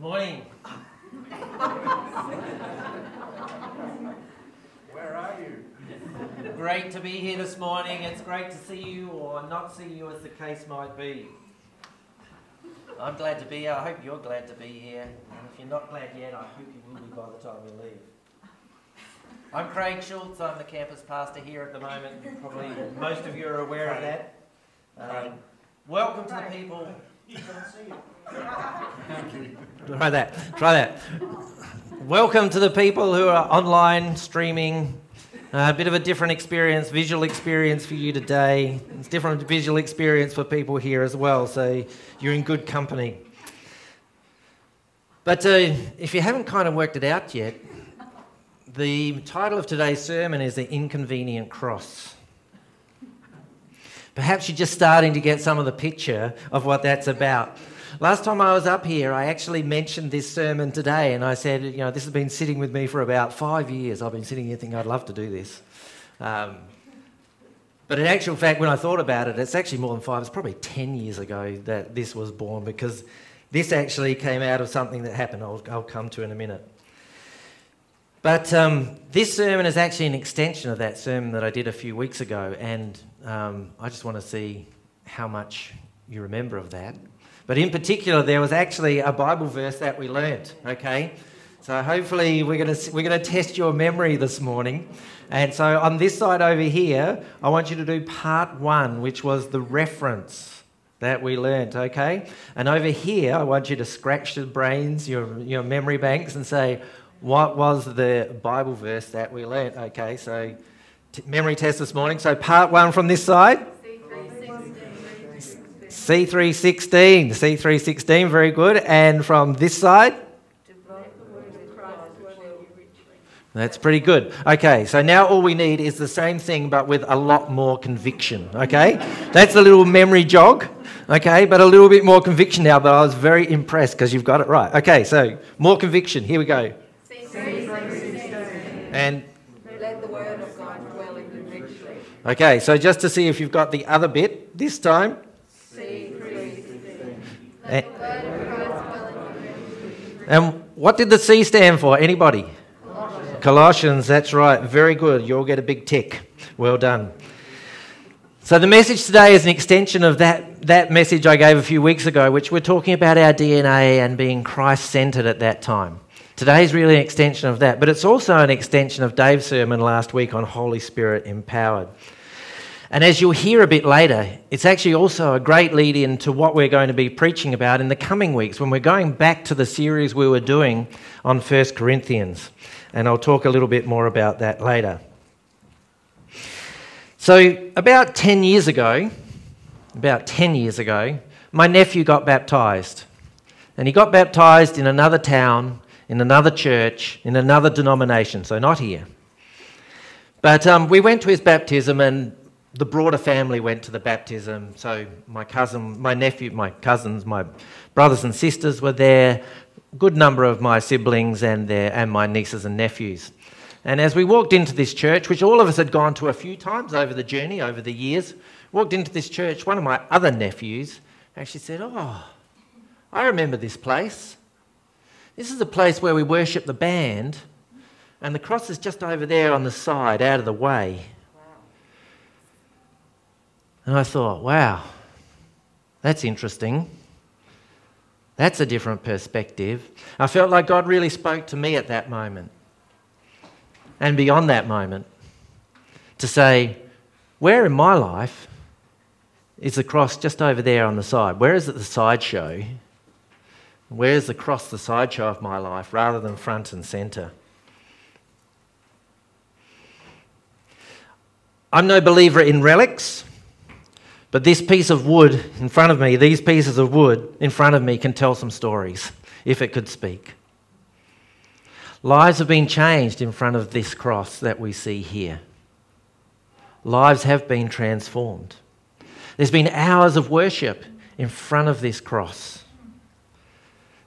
Morning. Where are you? Great to be here this morning. It's great to see you or not see you as the case might be. I'm glad to be here. I hope you're glad to be here. And if you're not glad yet, I hope you will be by the time you leave. I'm Craig Schultz. I'm the campus pastor here at the moment. Probably most of you are aware of that. Um, welcome to the people. Try that. Try that. Welcome to the people who are online streaming. Uh, a bit of a different experience, visual experience for you today. It's different visual experience for people here as well, so you're in good company. But uh, if you haven't kind of worked it out yet, the title of today's sermon is The Inconvenient Cross. Perhaps you're just starting to get some of the picture of what that's about. Last time I was up here, I actually mentioned this sermon today, and I said, you know, this has been sitting with me for about five years. I've been sitting here thinking I'd love to do this. Um, but in actual fact, when I thought about it, it's actually more than five. It's probably 10 years ago that this was born because this actually came out of something that happened. I'll, I'll come to in a minute. But um, this sermon is actually an extension of that sermon that I did a few weeks ago, and um, I just want to see how much you remember of that. But in particular, there was actually a Bible verse that we learnt, okay? So hopefully we're going to, we're going to test your memory this morning. And so on this side over here, I want you to do part one, which was the reference that we learnt, okay? And over here, I want you to scratch your brains, your, your memory banks, and say, what was the Bible verse that we learnt, okay? So t- memory test this morning. So part one from this side. C316. C316, very good. And from this side? That's pretty good. Okay, so now all we need is the same thing but with a lot more conviction. Okay? That's a little memory jog. Okay, but a little bit more conviction now, but I was very impressed because you've got it right. Okay, so more conviction. Here we go. And Let the word of God dwell in you richly. okay, so just to see if you've got the other bit this time. And, and what did the C stand for? Anybody? Colossians, that's right. Very good. You'll get a big tick. Well done. So, the message today is an extension of that, that message I gave a few weeks ago, which we're talking about our DNA and being Christ centered at that time. Today is really an extension of that, but it's also an extension of Dave's sermon last week on Holy Spirit empowered. And as you'll hear a bit later, it's actually also a great lead in to what we're going to be preaching about in the coming weeks when we're going back to the series we were doing on 1 Corinthians. And I'll talk a little bit more about that later. So, about 10 years ago, about 10 years ago, my nephew got baptized. And he got baptized in another town, in another church, in another denomination, so not here. But um, we went to his baptism, and the broader family went to the baptism. So my cousin, my nephew, my cousins, my brothers and sisters were there. Good number of my siblings and their and my nieces and nephews. And as we walked into this church, which all of us had gone to a few times over the journey, over the years, walked into this church, one of my other nephews actually said, Oh, I remember this place. This is the place where we worship the band, and the cross is just over there on the side, out of the way. And I thought, wow, that's interesting. That's a different perspective. I felt like God really spoke to me at that moment and beyond that moment to say, where in my life is the cross just over there on the side? Where is it the sideshow? Where is the cross the sideshow of my life rather than front and centre? I'm no believer in relics. But this piece of wood in front of me, these pieces of wood in front of me can tell some stories if it could speak. Lives have been changed in front of this cross that we see here. Lives have been transformed. There's been hours of worship in front of this cross.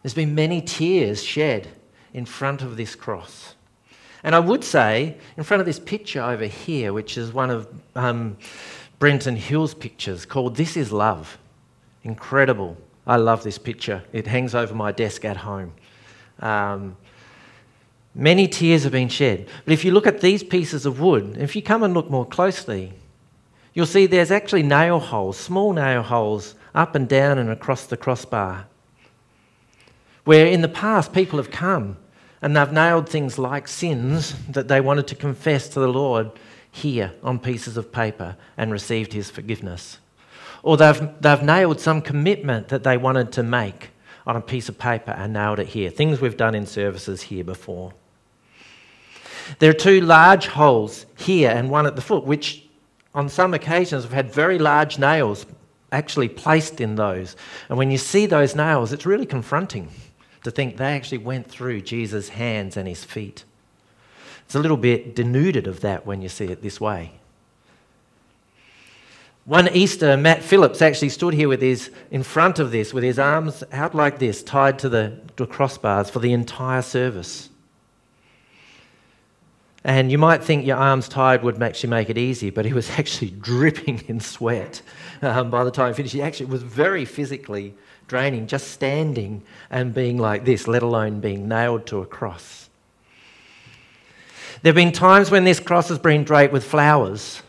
There's been many tears shed in front of this cross. And I would say, in front of this picture over here, which is one of um, Brenton Hill's pictures called This Is Love. Incredible I love this picture. It hangs over my desk at home. Um, many tears have been shed. But if you look at these pieces of wood, if you come and look more closely, you'll see there's actually nail holes, small nail holes, up and down and across the crossbar. Where in the past people have come and they've nailed things like sins that they wanted to confess to the Lord here on pieces of paper and received his forgiveness. Or they've, they've nailed some commitment that they wanted to make on a piece of paper and nailed it here. Things we've done in services here before. There are two large holes here and one at the foot, which on some occasions have had very large nails actually placed in those. And when you see those nails, it's really confronting to think they actually went through Jesus' hands and his feet. It's a little bit denuded of that when you see it this way. One Easter, Matt Phillips actually stood here with his, in front of this, with his arms out like this, tied to the, the crossbars for the entire service. And you might think your arms tied would actually make it easy, but he was actually dripping in sweat um, by the time he finished. He actually was very physically draining, just standing and being like this, let alone being nailed to a cross. There have been times when this cross has been draped with flowers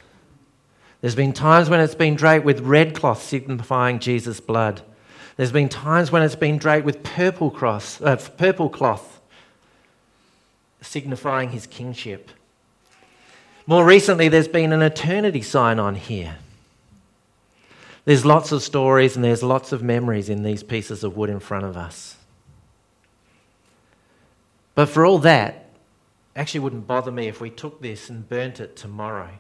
there's been times when it's been draped with red cloth signifying Jesus' blood. There's been times when it's been draped with purple, cross, uh, purple cloth signifying his kingship. More recently, there's been an eternity sign on here. There's lots of stories and there's lots of memories in these pieces of wood in front of us. But for all that, actually wouldn't bother me if we took this and burnt it tomorrow.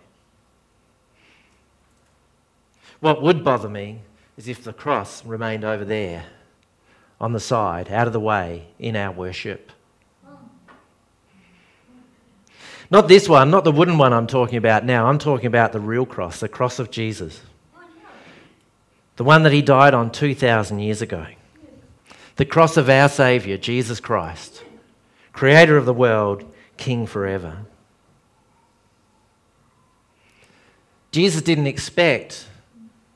What would bother me is if the cross remained over there on the side, out of the way in our worship. Not this one, not the wooden one I'm talking about now. I'm talking about the real cross, the cross of Jesus. The one that he died on 2,000 years ago. The cross of our Saviour, Jesus Christ, Creator of the world, King forever. Jesus didn't expect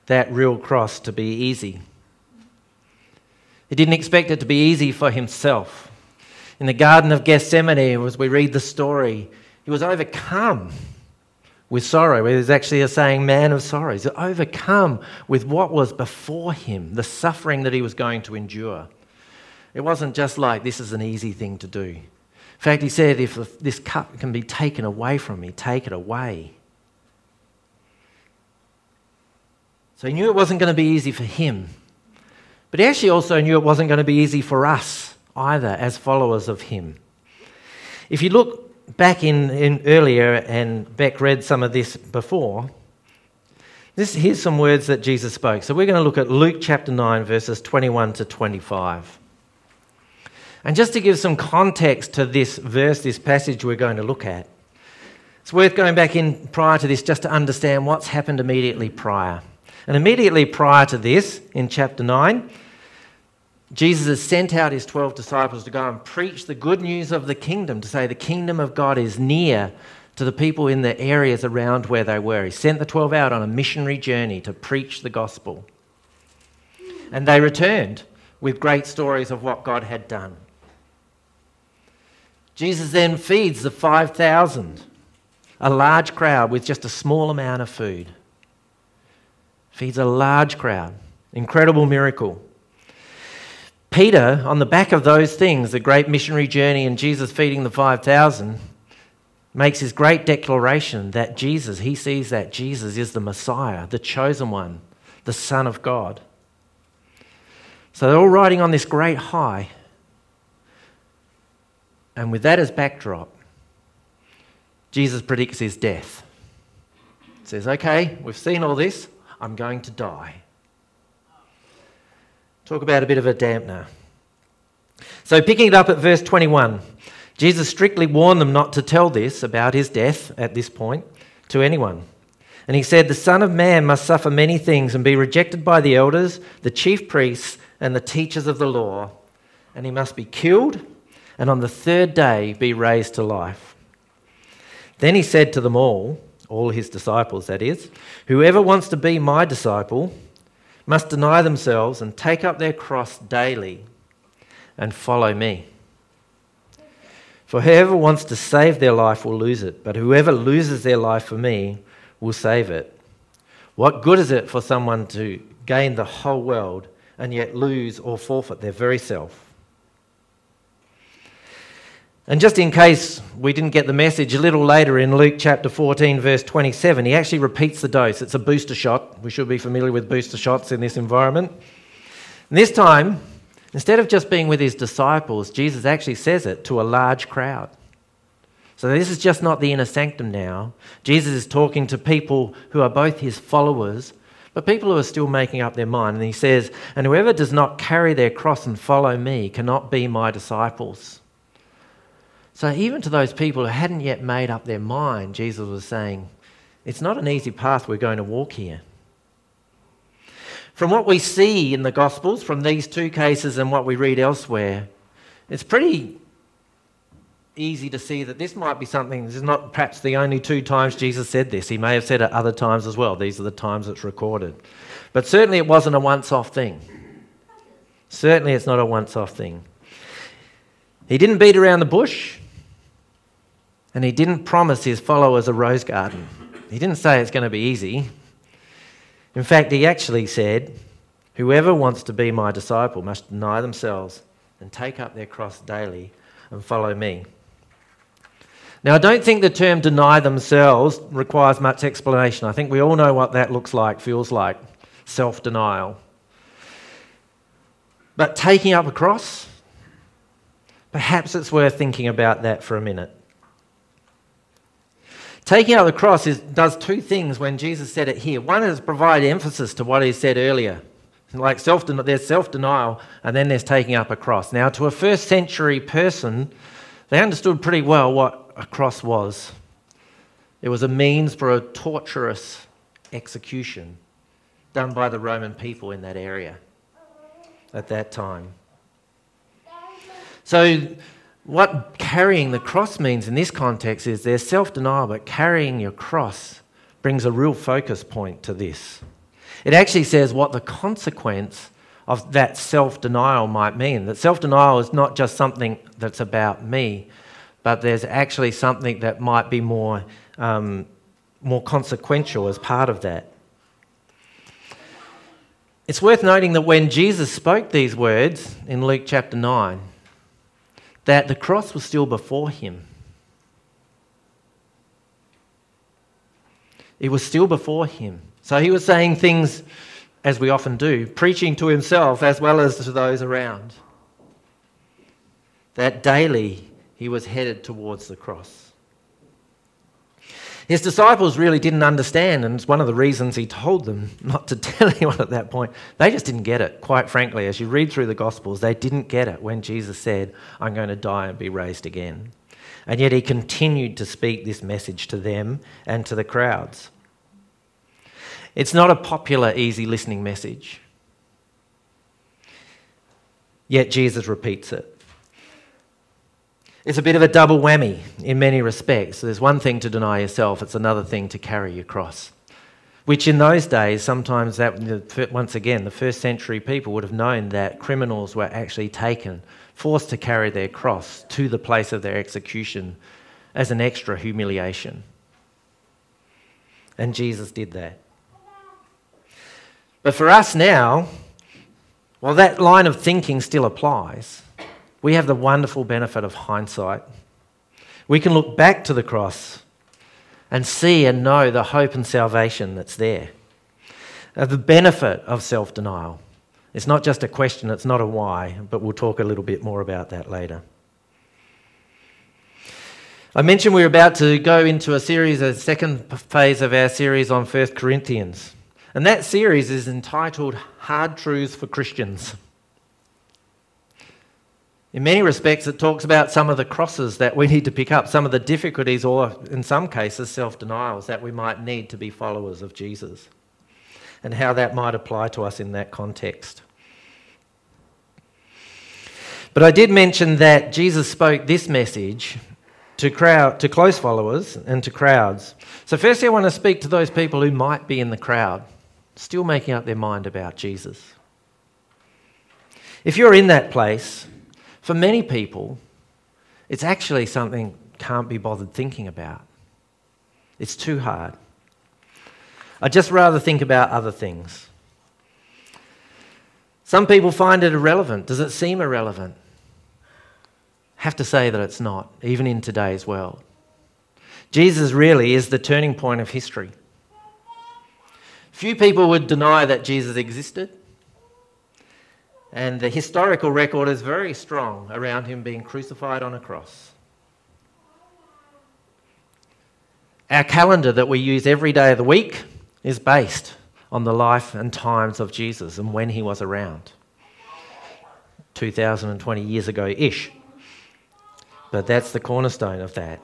that real cross to be easy. He didn't expect it to be easy for himself. In the Garden of Gethsemane, as we read the story, he was overcome with sorrow. There's actually a saying, man of sorrows. Overcome with what was before him, the suffering that he was going to endure. It wasn't just like, this is an easy thing to do. In fact, he said, if this cup can be taken away from me, take it away. So he knew it wasn't going to be easy for him. But he actually also knew it wasn't going to be easy for us either as followers of him. If you look back in, in earlier, and Beck read some of this before, this, here's some words that Jesus spoke. So we're going to look at Luke chapter 9, verses 21 to 25. And just to give some context to this verse, this passage we're going to look at, it's worth going back in prior to this just to understand what's happened immediately prior. And immediately prior to this, in chapter 9, Jesus has sent out his 12 disciples to go and preach the good news of the kingdom, to say the kingdom of God is near to the people in the areas around where they were. He sent the 12 out on a missionary journey to preach the gospel. And they returned with great stories of what God had done. Jesus then feeds the 5,000, a large crowd with just a small amount of food feeds a large crowd. Incredible miracle. Peter, on the back of those things, the great missionary journey and Jesus feeding the 5,000, makes his great declaration that Jesus, he sees that Jesus is the Messiah, the chosen one, the Son of God. So they're all riding on this great high. And with that as backdrop, Jesus predicts his death. says, Okay, we've seen all this. I'm going to die. Talk about a bit of a dampener. So, picking it up at verse 21, Jesus strictly warned them not to tell this about his death at this point to anyone. And he said, The Son of Man must suffer many things and be rejected by the elders, the chief priests, and the teachers of the law, and he must be killed, and on the third day be raised to life. Then he said to them all, all his disciples, that is. Whoever wants to be my disciple must deny themselves and take up their cross daily and follow me. For whoever wants to save their life will lose it, but whoever loses their life for me will save it. What good is it for someone to gain the whole world and yet lose or forfeit their very self? And just in case we didn't get the message, a little later in Luke chapter 14, verse 27, he actually repeats the dose. It's a booster shot. We should be familiar with booster shots in this environment. And this time, instead of just being with his disciples, Jesus actually says it to a large crowd. So this is just not the inner sanctum now. Jesus is talking to people who are both his followers, but people who are still making up their mind. And he says, And whoever does not carry their cross and follow me cannot be my disciples. So, even to those people who hadn't yet made up their mind, Jesus was saying, It's not an easy path we're going to walk here. From what we see in the Gospels, from these two cases and what we read elsewhere, it's pretty easy to see that this might be something, this is not perhaps the only two times Jesus said this. He may have said it other times as well. These are the times it's recorded. But certainly it wasn't a once off thing. Certainly it's not a once off thing. He didn't beat around the bush. And he didn't promise his followers a rose garden. He didn't say it's going to be easy. In fact, he actually said, Whoever wants to be my disciple must deny themselves and take up their cross daily and follow me. Now, I don't think the term deny themselves requires much explanation. I think we all know what that looks like, feels like self denial. But taking up a cross, perhaps it's worth thinking about that for a minute. Taking up the cross is, does two things when Jesus said it here. One is provide emphasis to what he said earlier. Like self there's self denial, and then there's taking up a cross. Now, to a first century person, they understood pretty well what a cross was. It was a means for a torturous execution done by the Roman people in that area at that time. So, what carrying the cross means in this context is there's self denial, but carrying your cross brings a real focus point to this. It actually says what the consequence of that self denial might mean. That self denial is not just something that's about me, but there's actually something that might be more, um, more consequential as part of that. It's worth noting that when Jesus spoke these words in Luke chapter 9, that the cross was still before him. It was still before him. So he was saying things, as we often do, preaching to himself as well as to those around. That daily he was headed towards the cross. His disciples really didn't understand, and it's one of the reasons he told them not to tell anyone at that point. They just didn't get it, quite frankly. As you read through the Gospels, they didn't get it when Jesus said, I'm going to die and be raised again. And yet he continued to speak this message to them and to the crowds. It's not a popular, easy listening message. Yet Jesus repeats it. It's a bit of a double whammy in many respects. There's one thing to deny yourself, it's another thing to carry your cross. Which in those days, sometimes that, once again, the first century people would have known that criminals were actually taken, forced to carry their cross to the place of their execution as an extra humiliation. And Jesus did that. But for us now, while that line of thinking still applies, we have the wonderful benefit of hindsight. We can look back to the cross and see and know the hope and salvation that's there. Uh, the benefit of self denial. It's not just a question, it's not a why, but we'll talk a little bit more about that later. I mentioned we we're about to go into a series, a second phase of our series on 1 Corinthians. And that series is entitled Hard Truths for Christians. In many respects, it talks about some of the crosses that we need to pick up, some of the difficulties, or in some cases, self denials that we might need to be followers of Jesus, and how that might apply to us in that context. But I did mention that Jesus spoke this message to, crowd, to close followers and to crowds. So, firstly, I want to speak to those people who might be in the crowd. still making up their mind about Jesus. If you're in that place, for many people, it's actually something can't be bothered thinking about. It's too hard. I'd just rather think about other things. Some people find it irrelevant. Does it seem irrelevant? Have to say that it's not, even in today's world. Jesus really is the turning point of history. Few people would deny that Jesus existed, and the historical record is very strong around him being crucified on a cross. Our calendar that we use every day of the week is based on the life and times of Jesus and when he was around. 2020 years ago ish. But that's the cornerstone of that.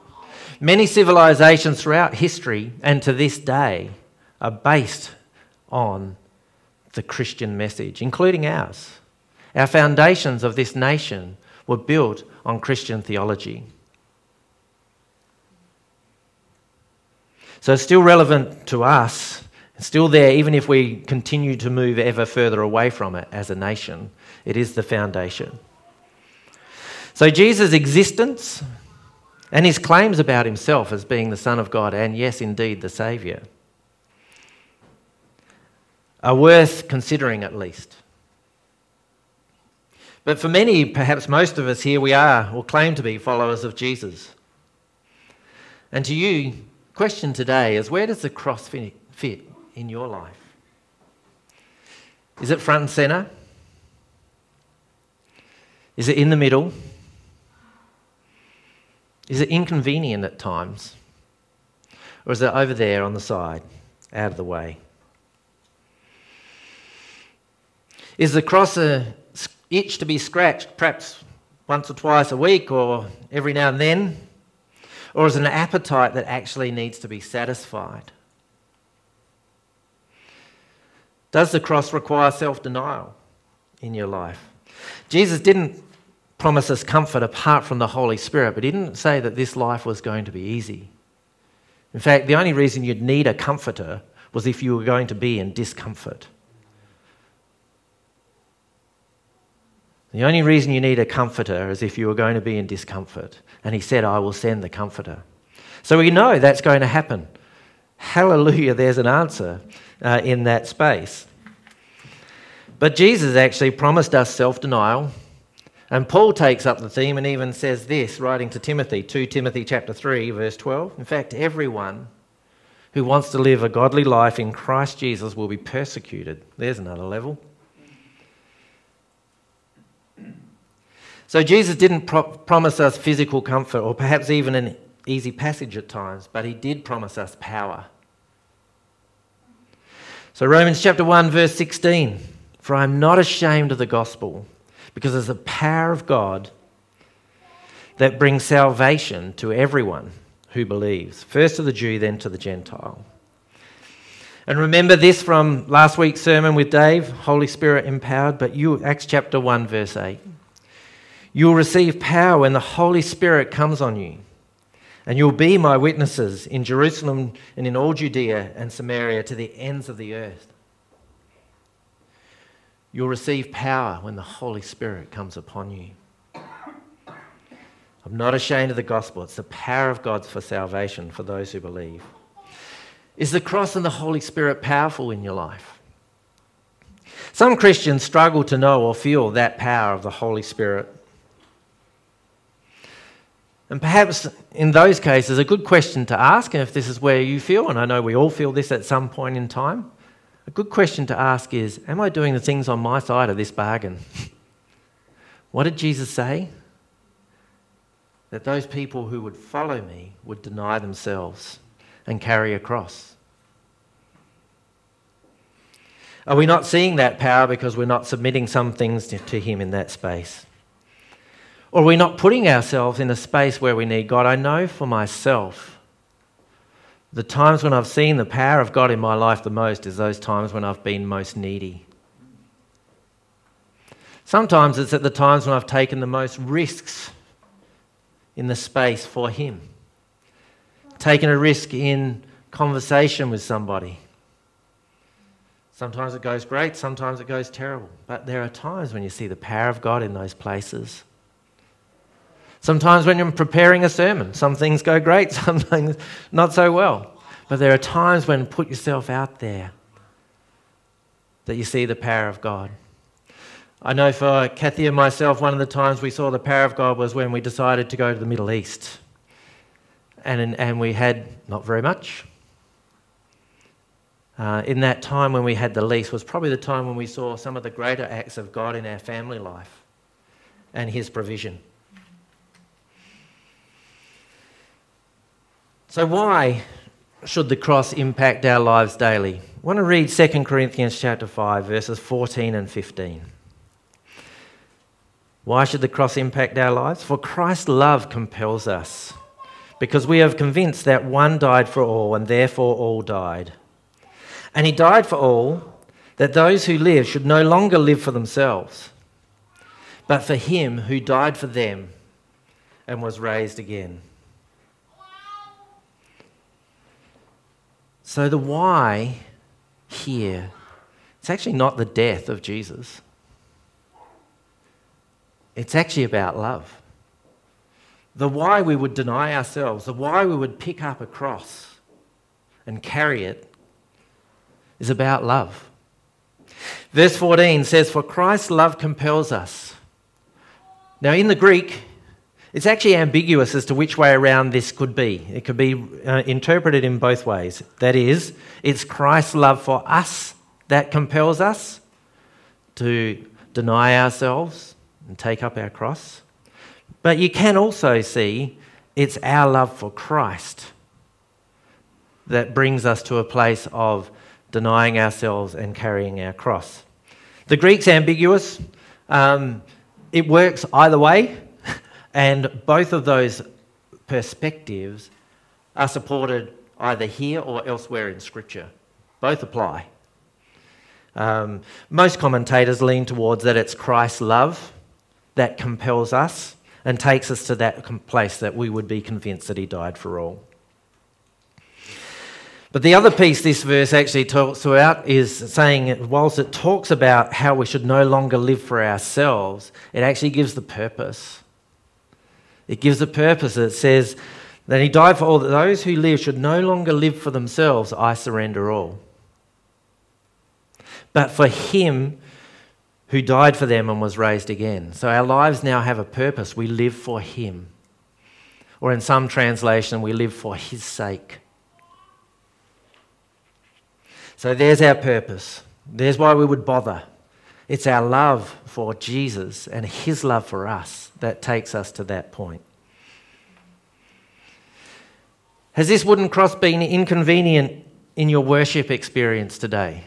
Many civilizations throughout history and to this day are based on the Christian message, including ours. Our foundations of this nation were built on Christian theology. So still relevant to us, still there, even if we continue to move ever further away from it as a nation. It is the foundation. So Jesus' existence and his claims about himself as being the Son of God and, yes, indeed, the Saviour are worth considering at least. But for many, perhaps most of us here, we are or claim to be followers of Jesus. And to you, question today is where does the cross fit in your life? Is it front and centre? Is it in the middle? Is it inconvenient at times? Or is it over there on the side, out of the way? Is the cross a itch to be scratched, perhaps once or twice a week or every now and then? Or is it an appetite that actually needs to be satisfied? Does the cross require self denial in your life? Jesus didn't promise us comfort apart from the Holy Spirit, but he didn't say that this life was going to be easy. In fact, the only reason you'd need a comforter was if you were going to be in discomfort. The only reason you need a comforter is if you were going to be in discomfort. And he said, I will send the comforter. So we know that's going to happen. Hallelujah, there's an answer uh, in that space. But Jesus actually promised us self denial and Paul takes up the theme and even says this, writing to Timothy, 2 Timothy chapter 3, verse 12. In fact, everyone who wants to live a godly life in Christ Jesus will be persecuted. There's another level. So Jesus didn't pro- promise us physical comfort or perhaps even an easy passage at times, but he did promise us power. So Romans chapter 1 verse 16, for I am not ashamed of the gospel because it's the power of God that brings salvation to everyone who believes, first to the Jew, then to the Gentile. And remember this from last week's sermon with Dave, Holy Spirit empowered, but you, Acts chapter 1, verse 8. You will receive power when the Holy Spirit comes on you, and you'll be my witnesses in Jerusalem and in all Judea and Samaria to the ends of the earth. You'll receive power when the Holy Spirit comes upon you. I'm not ashamed of the gospel. It's the power of God for salvation for those who believe. Is the cross and the Holy Spirit powerful in your life? Some Christians struggle to know or feel that power of the Holy Spirit. And perhaps in those cases, a good question to ask, and if this is where you feel, and I know we all feel this at some point in time, a good question to ask is Am I doing the things on my side of this bargain? what did Jesus say? That those people who would follow me would deny themselves and carry a cross. Are we not seeing that power because we're not submitting some things to, to Him in that space? Or are we not putting ourselves in a space where we need God? I know for myself the times when I've seen the power of God in my life the most is those times when I've been most needy. Sometimes it's at the times when I've taken the most risks in the space for Him. Taken a risk in conversation with somebody. Sometimes it goes great, sometimes it goes terrible. But there are times when you see the power of God in those places. Sometimes when you're preparing a sermon, some things go great, some things not so well. But there are times when put yourself out there that you see the power of God. I know for Kathy and myself, one of the times we saw the power of God was when we decided to go to the Middle East. And, and we had not very much. Uh, in that time when we had the lease was probably the time when we saw some of the greater acts of God in our family life and His provision. So, why should the cross impact our lives daily? I want to read 2 Corinthians chapter 5 verses 14 and 15. Why should the cross impact our lives? For Christ's love compels us, because we are convinced that one died for all, and therefore all died. And he died for all, that those who live should no longer live for themselves, but for him who died for them and was raised again. So, the why here, it's actually not the death of Jesus. It's actually about love. The why we would deny ourselves, the why we would pick up a cross and carry it, is about love. Verse 14 says, For Christ's love compels us. Now, in the Greek, it's actually ambiguous as to which way around this could be. It could be uh, interpreted in both ways. That is, it's Christ's love for us that compels us to deny ourselves and take up our cross. But you can also see it's our love for Christ that brings us to a place of denying ourselves and carrying our cross. The Greek's ambiguous. Um, it works either way. And both of those perspectives are supported either here or elsewhere in Scripture. Both apply. Um, most commentators lean towards that it's Christ's love that compels us and takes us to that place that we would be convinced that he died for all. But the other piece this verse actually talks about is saying, whilst it talks about how we should no longer live for ourselves, it actually gives the purpose. It gives a purpose. It says that he died for all, that those who live should no longer live for themselves. I surrender all. But for him who died for them and was raised again. So our lives now have a purpose. We live for him. Or in some translation, we live for his sake. So there's our purpose. There's why we would bother. It's our love for Jesus and his love for us that takes us to that point. Has this wooden cross been inconvenient in your worship experience today?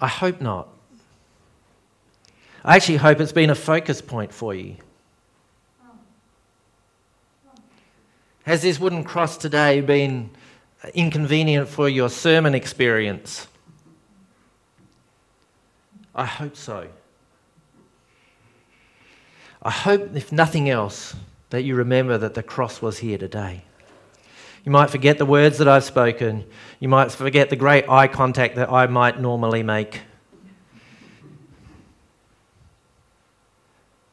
I hope not. I actually hope it's been a focus point for you. Has this wooden cross today been inconvenient for your sermon experience? I hope so. I hope, if nothing else, that you remember that the cross was here today. You might forget the words that I've spoken. You might forget the great eye contact that I might normally make.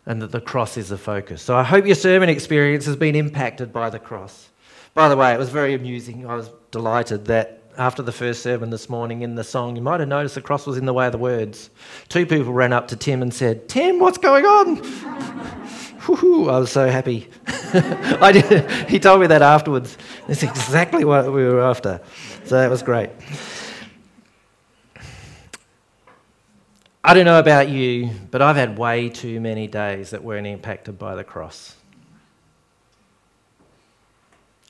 And that the cross is the focus. So I hope your sermon experience has been impacted by the cross. By the way, it was very amusing. I was delighted that after the first sermon this morning in the song, you might have noticed the cross was in the way of the words. Two people ran up to Tim and said, Tim, what's going on? Whoo, I was so happy. I did, he told me that afterwards. That's exactly what we were after. So that was great. I don't know about you, but I've had way too many days that weren't impacted by the cross.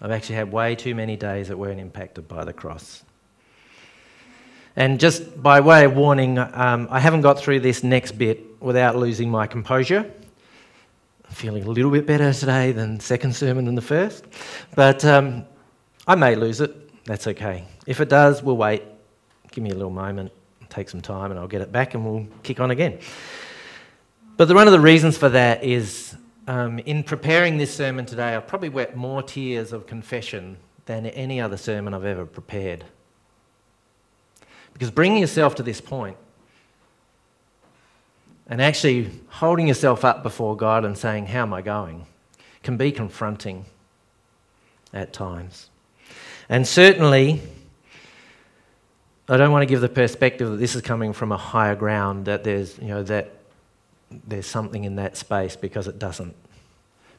I've actually had way too many days that weren't impacted by the cross. And just by way of warning, um, I haven't got through this next bit without losing my composure. I'm feeling a little bit better today than second sermon than the first, but um, I may lose it. That's okay. If it does, we'll wait. Give me a little moment, take some time, and I'll get it back, and we'll kick on again. But the, one of the reasons for that is um, in preparing this sermon today, I've probably wept more tears of confession than any other sermon I've ever prepared. Because bringing yourself to this point and actually holding yourself up before God and saying, How am I going? can be confronting at times. And certainly, I don't want to give the perspective that this is coming from a higher ground, that there's, you know, that there's something in that space because it doesn't.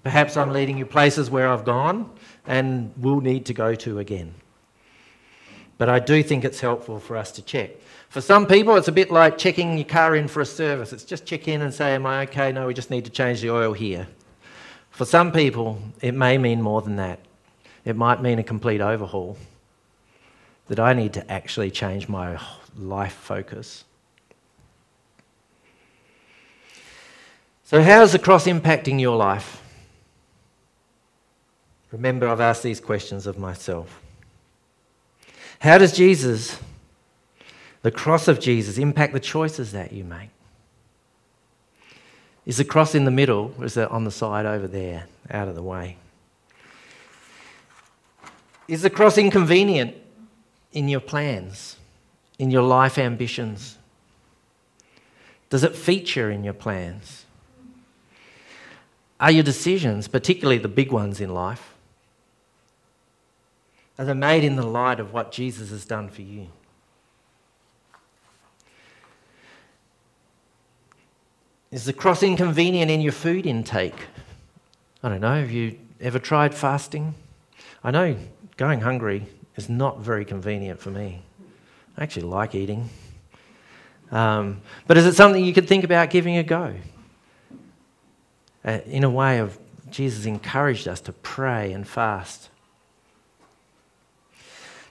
Perhaps I'm leading you places where I've gone and will need to go to again. But I do think it's helpful for us to check. For some people, it's a bit like checking your car in for a service. It's just check in and say, Am I okay? No, we just need to change the oil here. For some people, it may mean more than that. It might mean a complete overhaul. That I need to actually change my life focus. So, how is the cross impacting your life? Remember, I've asked these questions of myself. How does Jesus, the cross of Jesus, impact the choices that you make? Is the cross in the middle or is it on the side over there, out of the way? Is the cross inconvenient in your plans, in your life ambitions? Does it feature in your plans? Are your decisions, particularly the big ones in life, are they made in the light of what Jesus has done for you? Is the cross inconvenient in your food intake? I don't know. Have you ever tried fasting? I know going hungry is not very convenient for me. I actually like eating. Um, but is it something you could think about giving a go? Uh, in a way of Jesus encouraged us to pray and fast.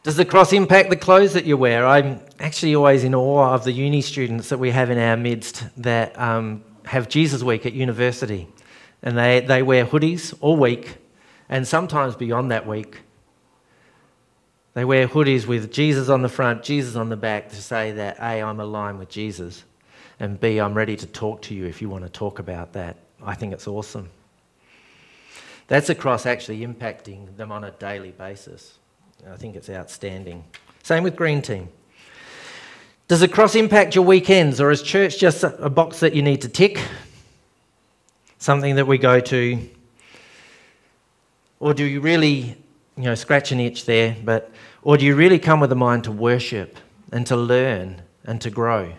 Does the cross impact the clothes that you wear? I'm actually always in awe of the uni students that we have in our midst that um, have Jesus Week at university. And they, they wear hoodies all week, and sometimes beyond that week. They wear hoodies with Jesus on the front, Jesus on the back to say that A, I'm aligned with Jesus, and B, I'm ready to talk to you if you want to talk about that. I think it's awesome. That's a cross actually impacting them on a daily basis. I think it's outstanding. Same with Green Team. Does the cross impact your weekends, or is church just a box that you need to tick? Something that we go to? Or do you really, you know, scratch an itch there, but, or do you really come with a mind to worship and to learn and to grow?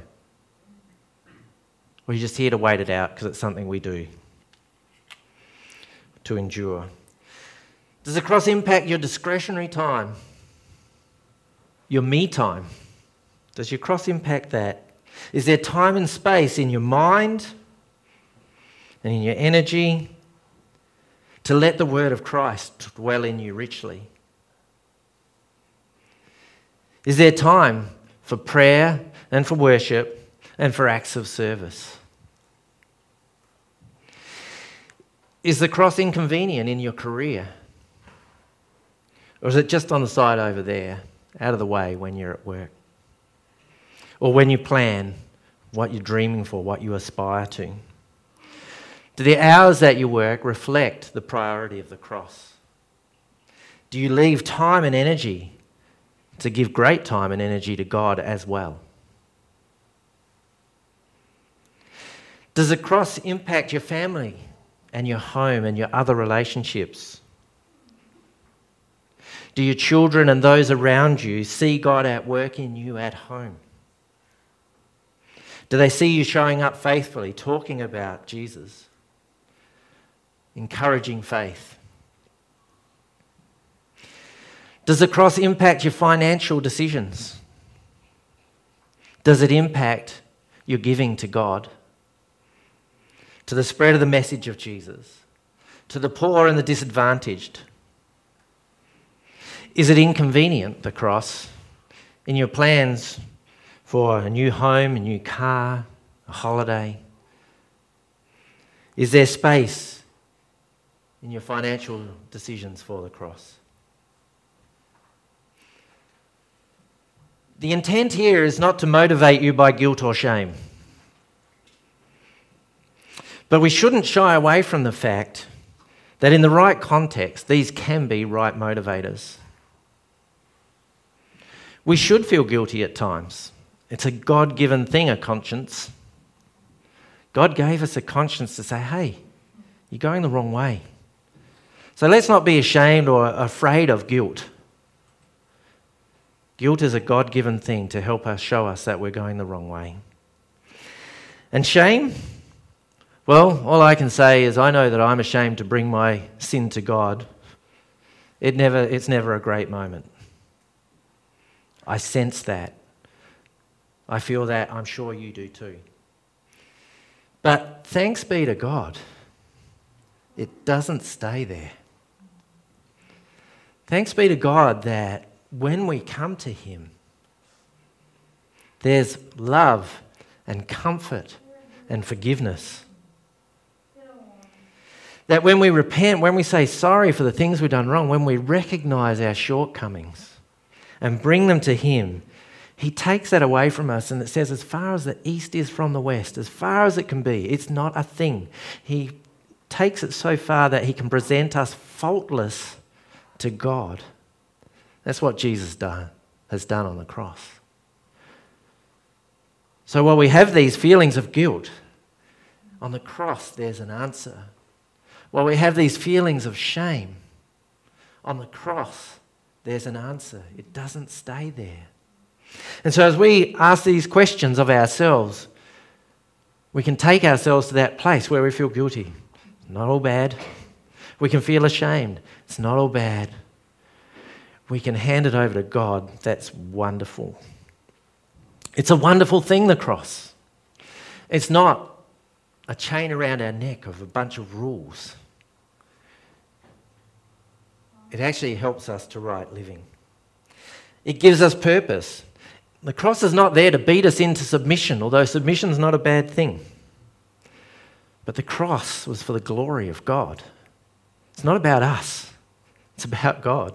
Or are you just here to wait it out because it's something we do to endure? Does the cross impact your discretionary time? Your me time? Does your cross impact that? Is there time and space in your mind and in your energy to let the word of Christ dwell in you richly? Is there time for prayer and for worship and for acts of service? Is the cross inconvenient in your career? Or is it just on the side over there, out of the way when you're at work? Or when you plan what you're dreaming for, what you aspire to? Do the hours that you work reflect the priority of the cross? Do you leave time and energy to give great time and energy to God as well? Does the cross impact your family and your home and your other relationships? Do your children and those around you see God at work in you at home? Do they see you showing up faithfully, talking about Jesus, encouraging faith? Does the cross impact your financial decisions? Does it impact your giving to God? To the spread of the message of Jesus? To the poor and the disadvantaged? Is it inconvenient, the cross, in your plans for a new home, a new car, a holiday? Is there space in your financial decisions for the cross? The intent here is not to motivate you by guilt or shame. But we shouldn't shy away from the fact that in the right context, these can be right motivators. We should feel guilty at times It's a God given thing, a conscience. God gave us a conscience to say, hey, you're going the wrong way. So let's not be ashamed or afraid of guilt. Guilt is a God given thing to help us show us that we're going the wrong way. And shame? Well, all I can say is I know that I'm ashamed to bring my sin to God. It never, it's never a great moment. I sense that. I feel that. I'm sure you do too. But thanks be to God, it doesn't stay there. Thanks be to God that when we come to Him, there's love and comfort and forgiveness. That when we repent, when we say sorry for the things we've done wrong, when we recognize our shortcomings and bring them to Him, He takes that away from us and it says, as far as the east is from the west, as far as it can be, it's not a thing. He takes it so far that He can present us faultless to God. That's what Jesus done, has done on the cross. So while we have these feelings of guilt, on the cross there's an answer. While we have these feelings of shame, on the cross there's an answer. It doesn't stay there. And so as we ask these questions of ourselves, we can take ourselves to that place where we feel guilty. Not all bad. We can feel ashamed. It's not all bad. We can hand it over to God. That's wonderful. It's a wonderful thing, the cross. It's not a chain around our neck of a bunch of rules. It actually helps us to right living. It gives us purpose. The cross is not there to beat us into submission, although submission is not a bad thing. But the cross was for the glory of God. It's not about us, it's about God,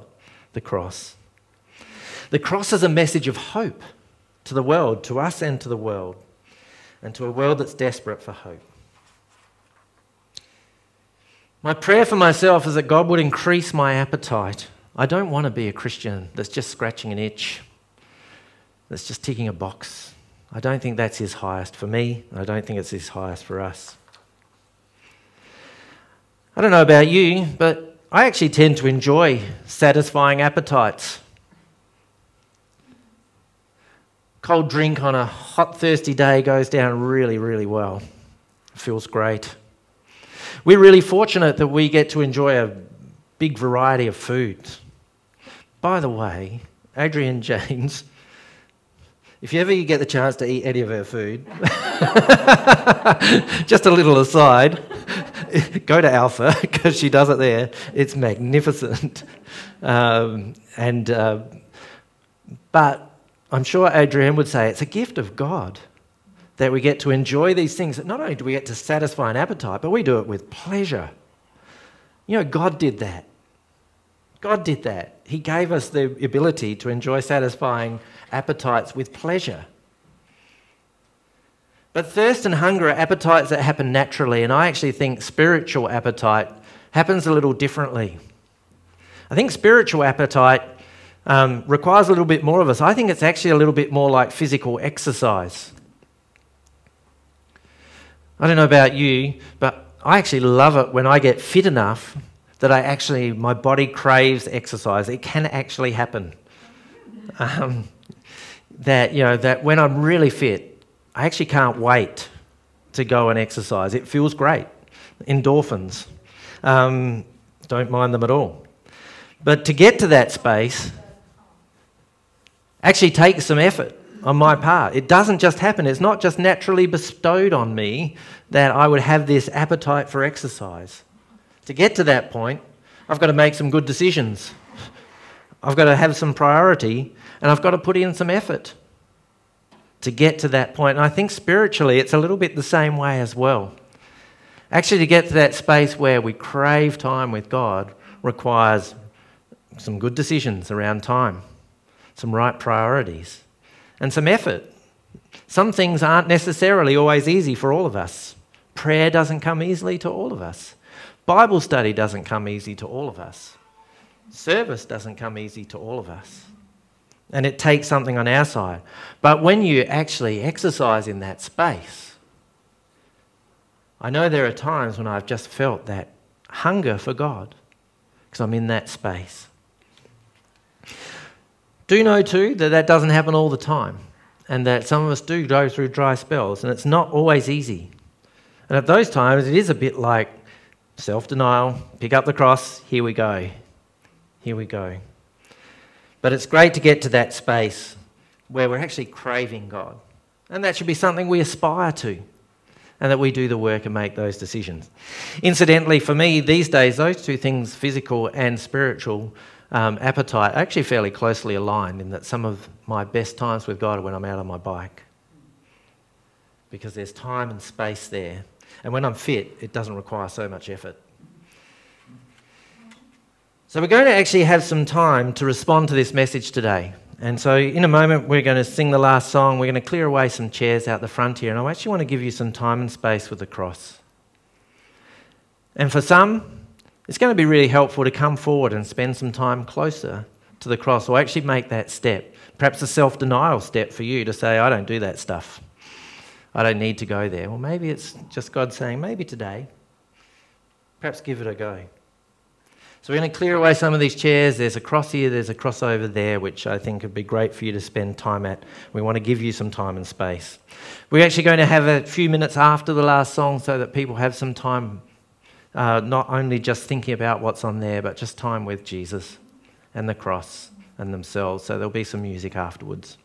the cross. The cross is a message of hope to the world, to us and to the world, and to a world that's desperate for hope. My prayer for myself is that God would increase my appetite. I don't want to be a Christian that's just scratching an itch, that's just ticking a box. I don't think that's His highest for me, and I don't think it's His highest for us. I don't know about you, but I actually tend to enjoy satisfying appetites. Cold drink on a hot, thirsty day goes down really, really well. It feels great. We're really fortunate that we get to enjoy a big variety of foods. By the way, Adrienne James, if you ever get the chance to eat any of her food, just a little aside, go to Alpha because she does it there. It's magnificent. Um, and uh, but I'm sure Adrienne would say it's a gift of God that we get to enjoy these things. Not only do we get to satisfy an appetite, but we do it with pleasure. You know, God did that. God did that. He gave us the ability to enjoy satisfying appetites with pleasure. But thirst and hunger are appetites that happen naturally, and I actually think spiritual appetite happens a little differently. I think spiritual appetite um, requires a little bit more of us. I think it's actually a little bit more like physical exercise. I don't know about you, but I actually love it when I get fit enough that I actually, my body craves exercise. It can actually happen. Um, that, you know, that when I'm really fit, I actually can't wait to go and exercise. It feels great. Endorphins. Um, don't mind them at all. But to get to that space actually takes some effort on my part. It doesn't just happen. It's not just naturally bestowed on me that I would have this appetite for exercise. To get to that point, I've got to make some good decisions. I've got to have some priority and I've got to put in some effort to get to that point. And I think spiritually, it's a little bit the same way as well. Actually, to get to that space where we crave time with God requires some good decisions around time, some right priorities, and some effort. Some things aren't necessarily always easy for all of us. Prayer doesn't come easily to all of us. Bible study doesn't come easy to all of us. Service doesn't come easy to all of us. and it takes something on our side. But when you actually exercise in that space, I know there are times when I've just felt that hunger for God because I'm in that space. Do know too that that doesn't happen all the time and that some of us do go through dry spells and it's not always easy. And at those times, it is a bit like self denial, pick up the cross, here we go. Here we go. But it's great to get to that space where we're actually craving God. And that should be something we aspire to and that we do the work and make those decisions. Incidentally, for me, these days, those two things, physical and spiritual um, appetite, are actually fairly closely aligned in that some of my best times with God are when I'm out on my bike. Because there's time and space there. And when I'm fit, it doesn't require so much effort. So, we're going to actually have some time to respond to this message today. And so, in a moment, we're going to sing the last song. We're going to clear away some chairs out the front here. And I actually want to give you some time and space with the cross. And for some, it's going to be really helpful to come forward and spend some time closer to the cross or actually make that step. Perhaps a self denial step for you to say, I don't do that stuff. I don't need to go there. Or maybe it's just God saying, maybe today. Perhaps give it a go. So we're going to clear away some of these chairs. There's a cross here, there's a cross over there, which I think would be great for you to spend time at. We want to give you some time and space. We're actually going to have a few minutes after the last song so that people have some time, uh, not only just thinking about what's on there, but just time with Jesus and the cross and themselves. So there'll be some music afterwards.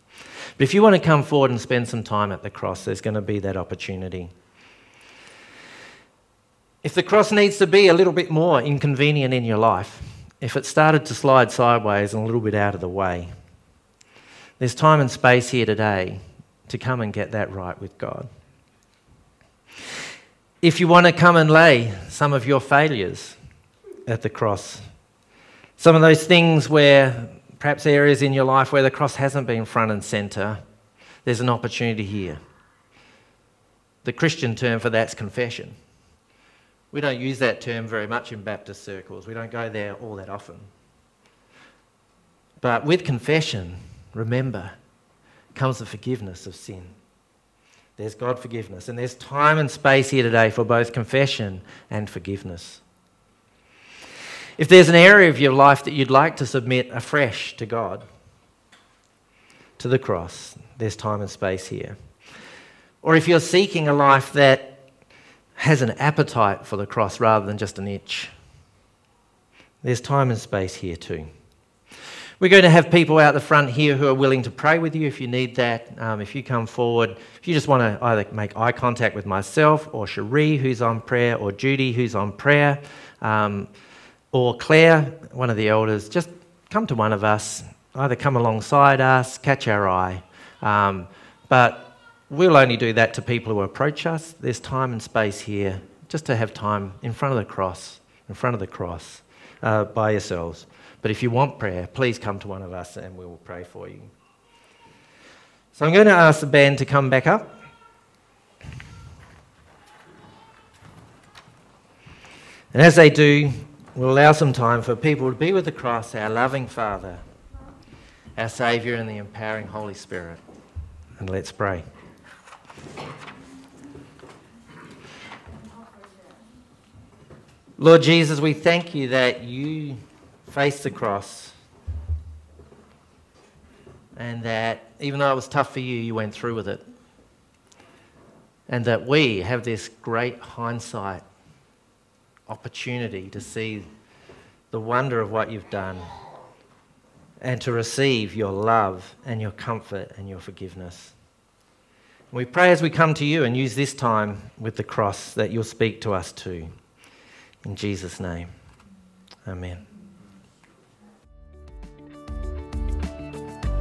But if you want to come forward and spend some time at the cross, there's going to be that opportunity. If the cross needs to be a little bit more inconvenient in your life, if it started to slide sideways and a little bit out of the way, there's time and space here today to come and get that right with God. If you want to come and lay some of your failures at the cross, some of those things where perhaps areas in your life where the cross hasn't been front and centre, there's an opportunity here. The Christian term for that's confession. We don't use that term very much in Baptist circles. We don't go there all that often. But with confession, remember, comes the forgiveness of sin. There's God forgiveness. And there's time and space here today for both confession and forgiveness. If there's an area of your life that you'd like to submit afresh to God, to the cross, there's time and space here. Or if you're seeking a life that has an appetite for the cross rather than just an itch. There's time and space here too. We're going to have people out the front here who are willing to pray with you if you need that. Um, if you come forward, if you just want to either make eye contact with myself or Cherie, who's on prayer, or Judy, who's on prayer, um, or Claire, one of the elders, just come to one of us. Either come alongside us, catch our eye. Um, but We'll only do that to people who approach us. There's time and space here just to have time in front of the cross, in front of the cross, uh, by yourselves. But if you want prayer, please come to one of us and we will pray for you. So I'm going to ask the band to come back up. And as they do, we'll allow some time for people to be with the cross, our loving Father, our Saviour, and the empowering Holy Spirit. And let's pray. Lord Jesus, we thank you that you faced the cross and that even though it was tough for you, you went through with it. And that we have this great hindsight opportunity to see the wonder of what you've done and to receive your love and your comfort and your forgiveness. We pray as we come to you and use this time with the cross that you'll speak to us too. In Jesus' name, amen.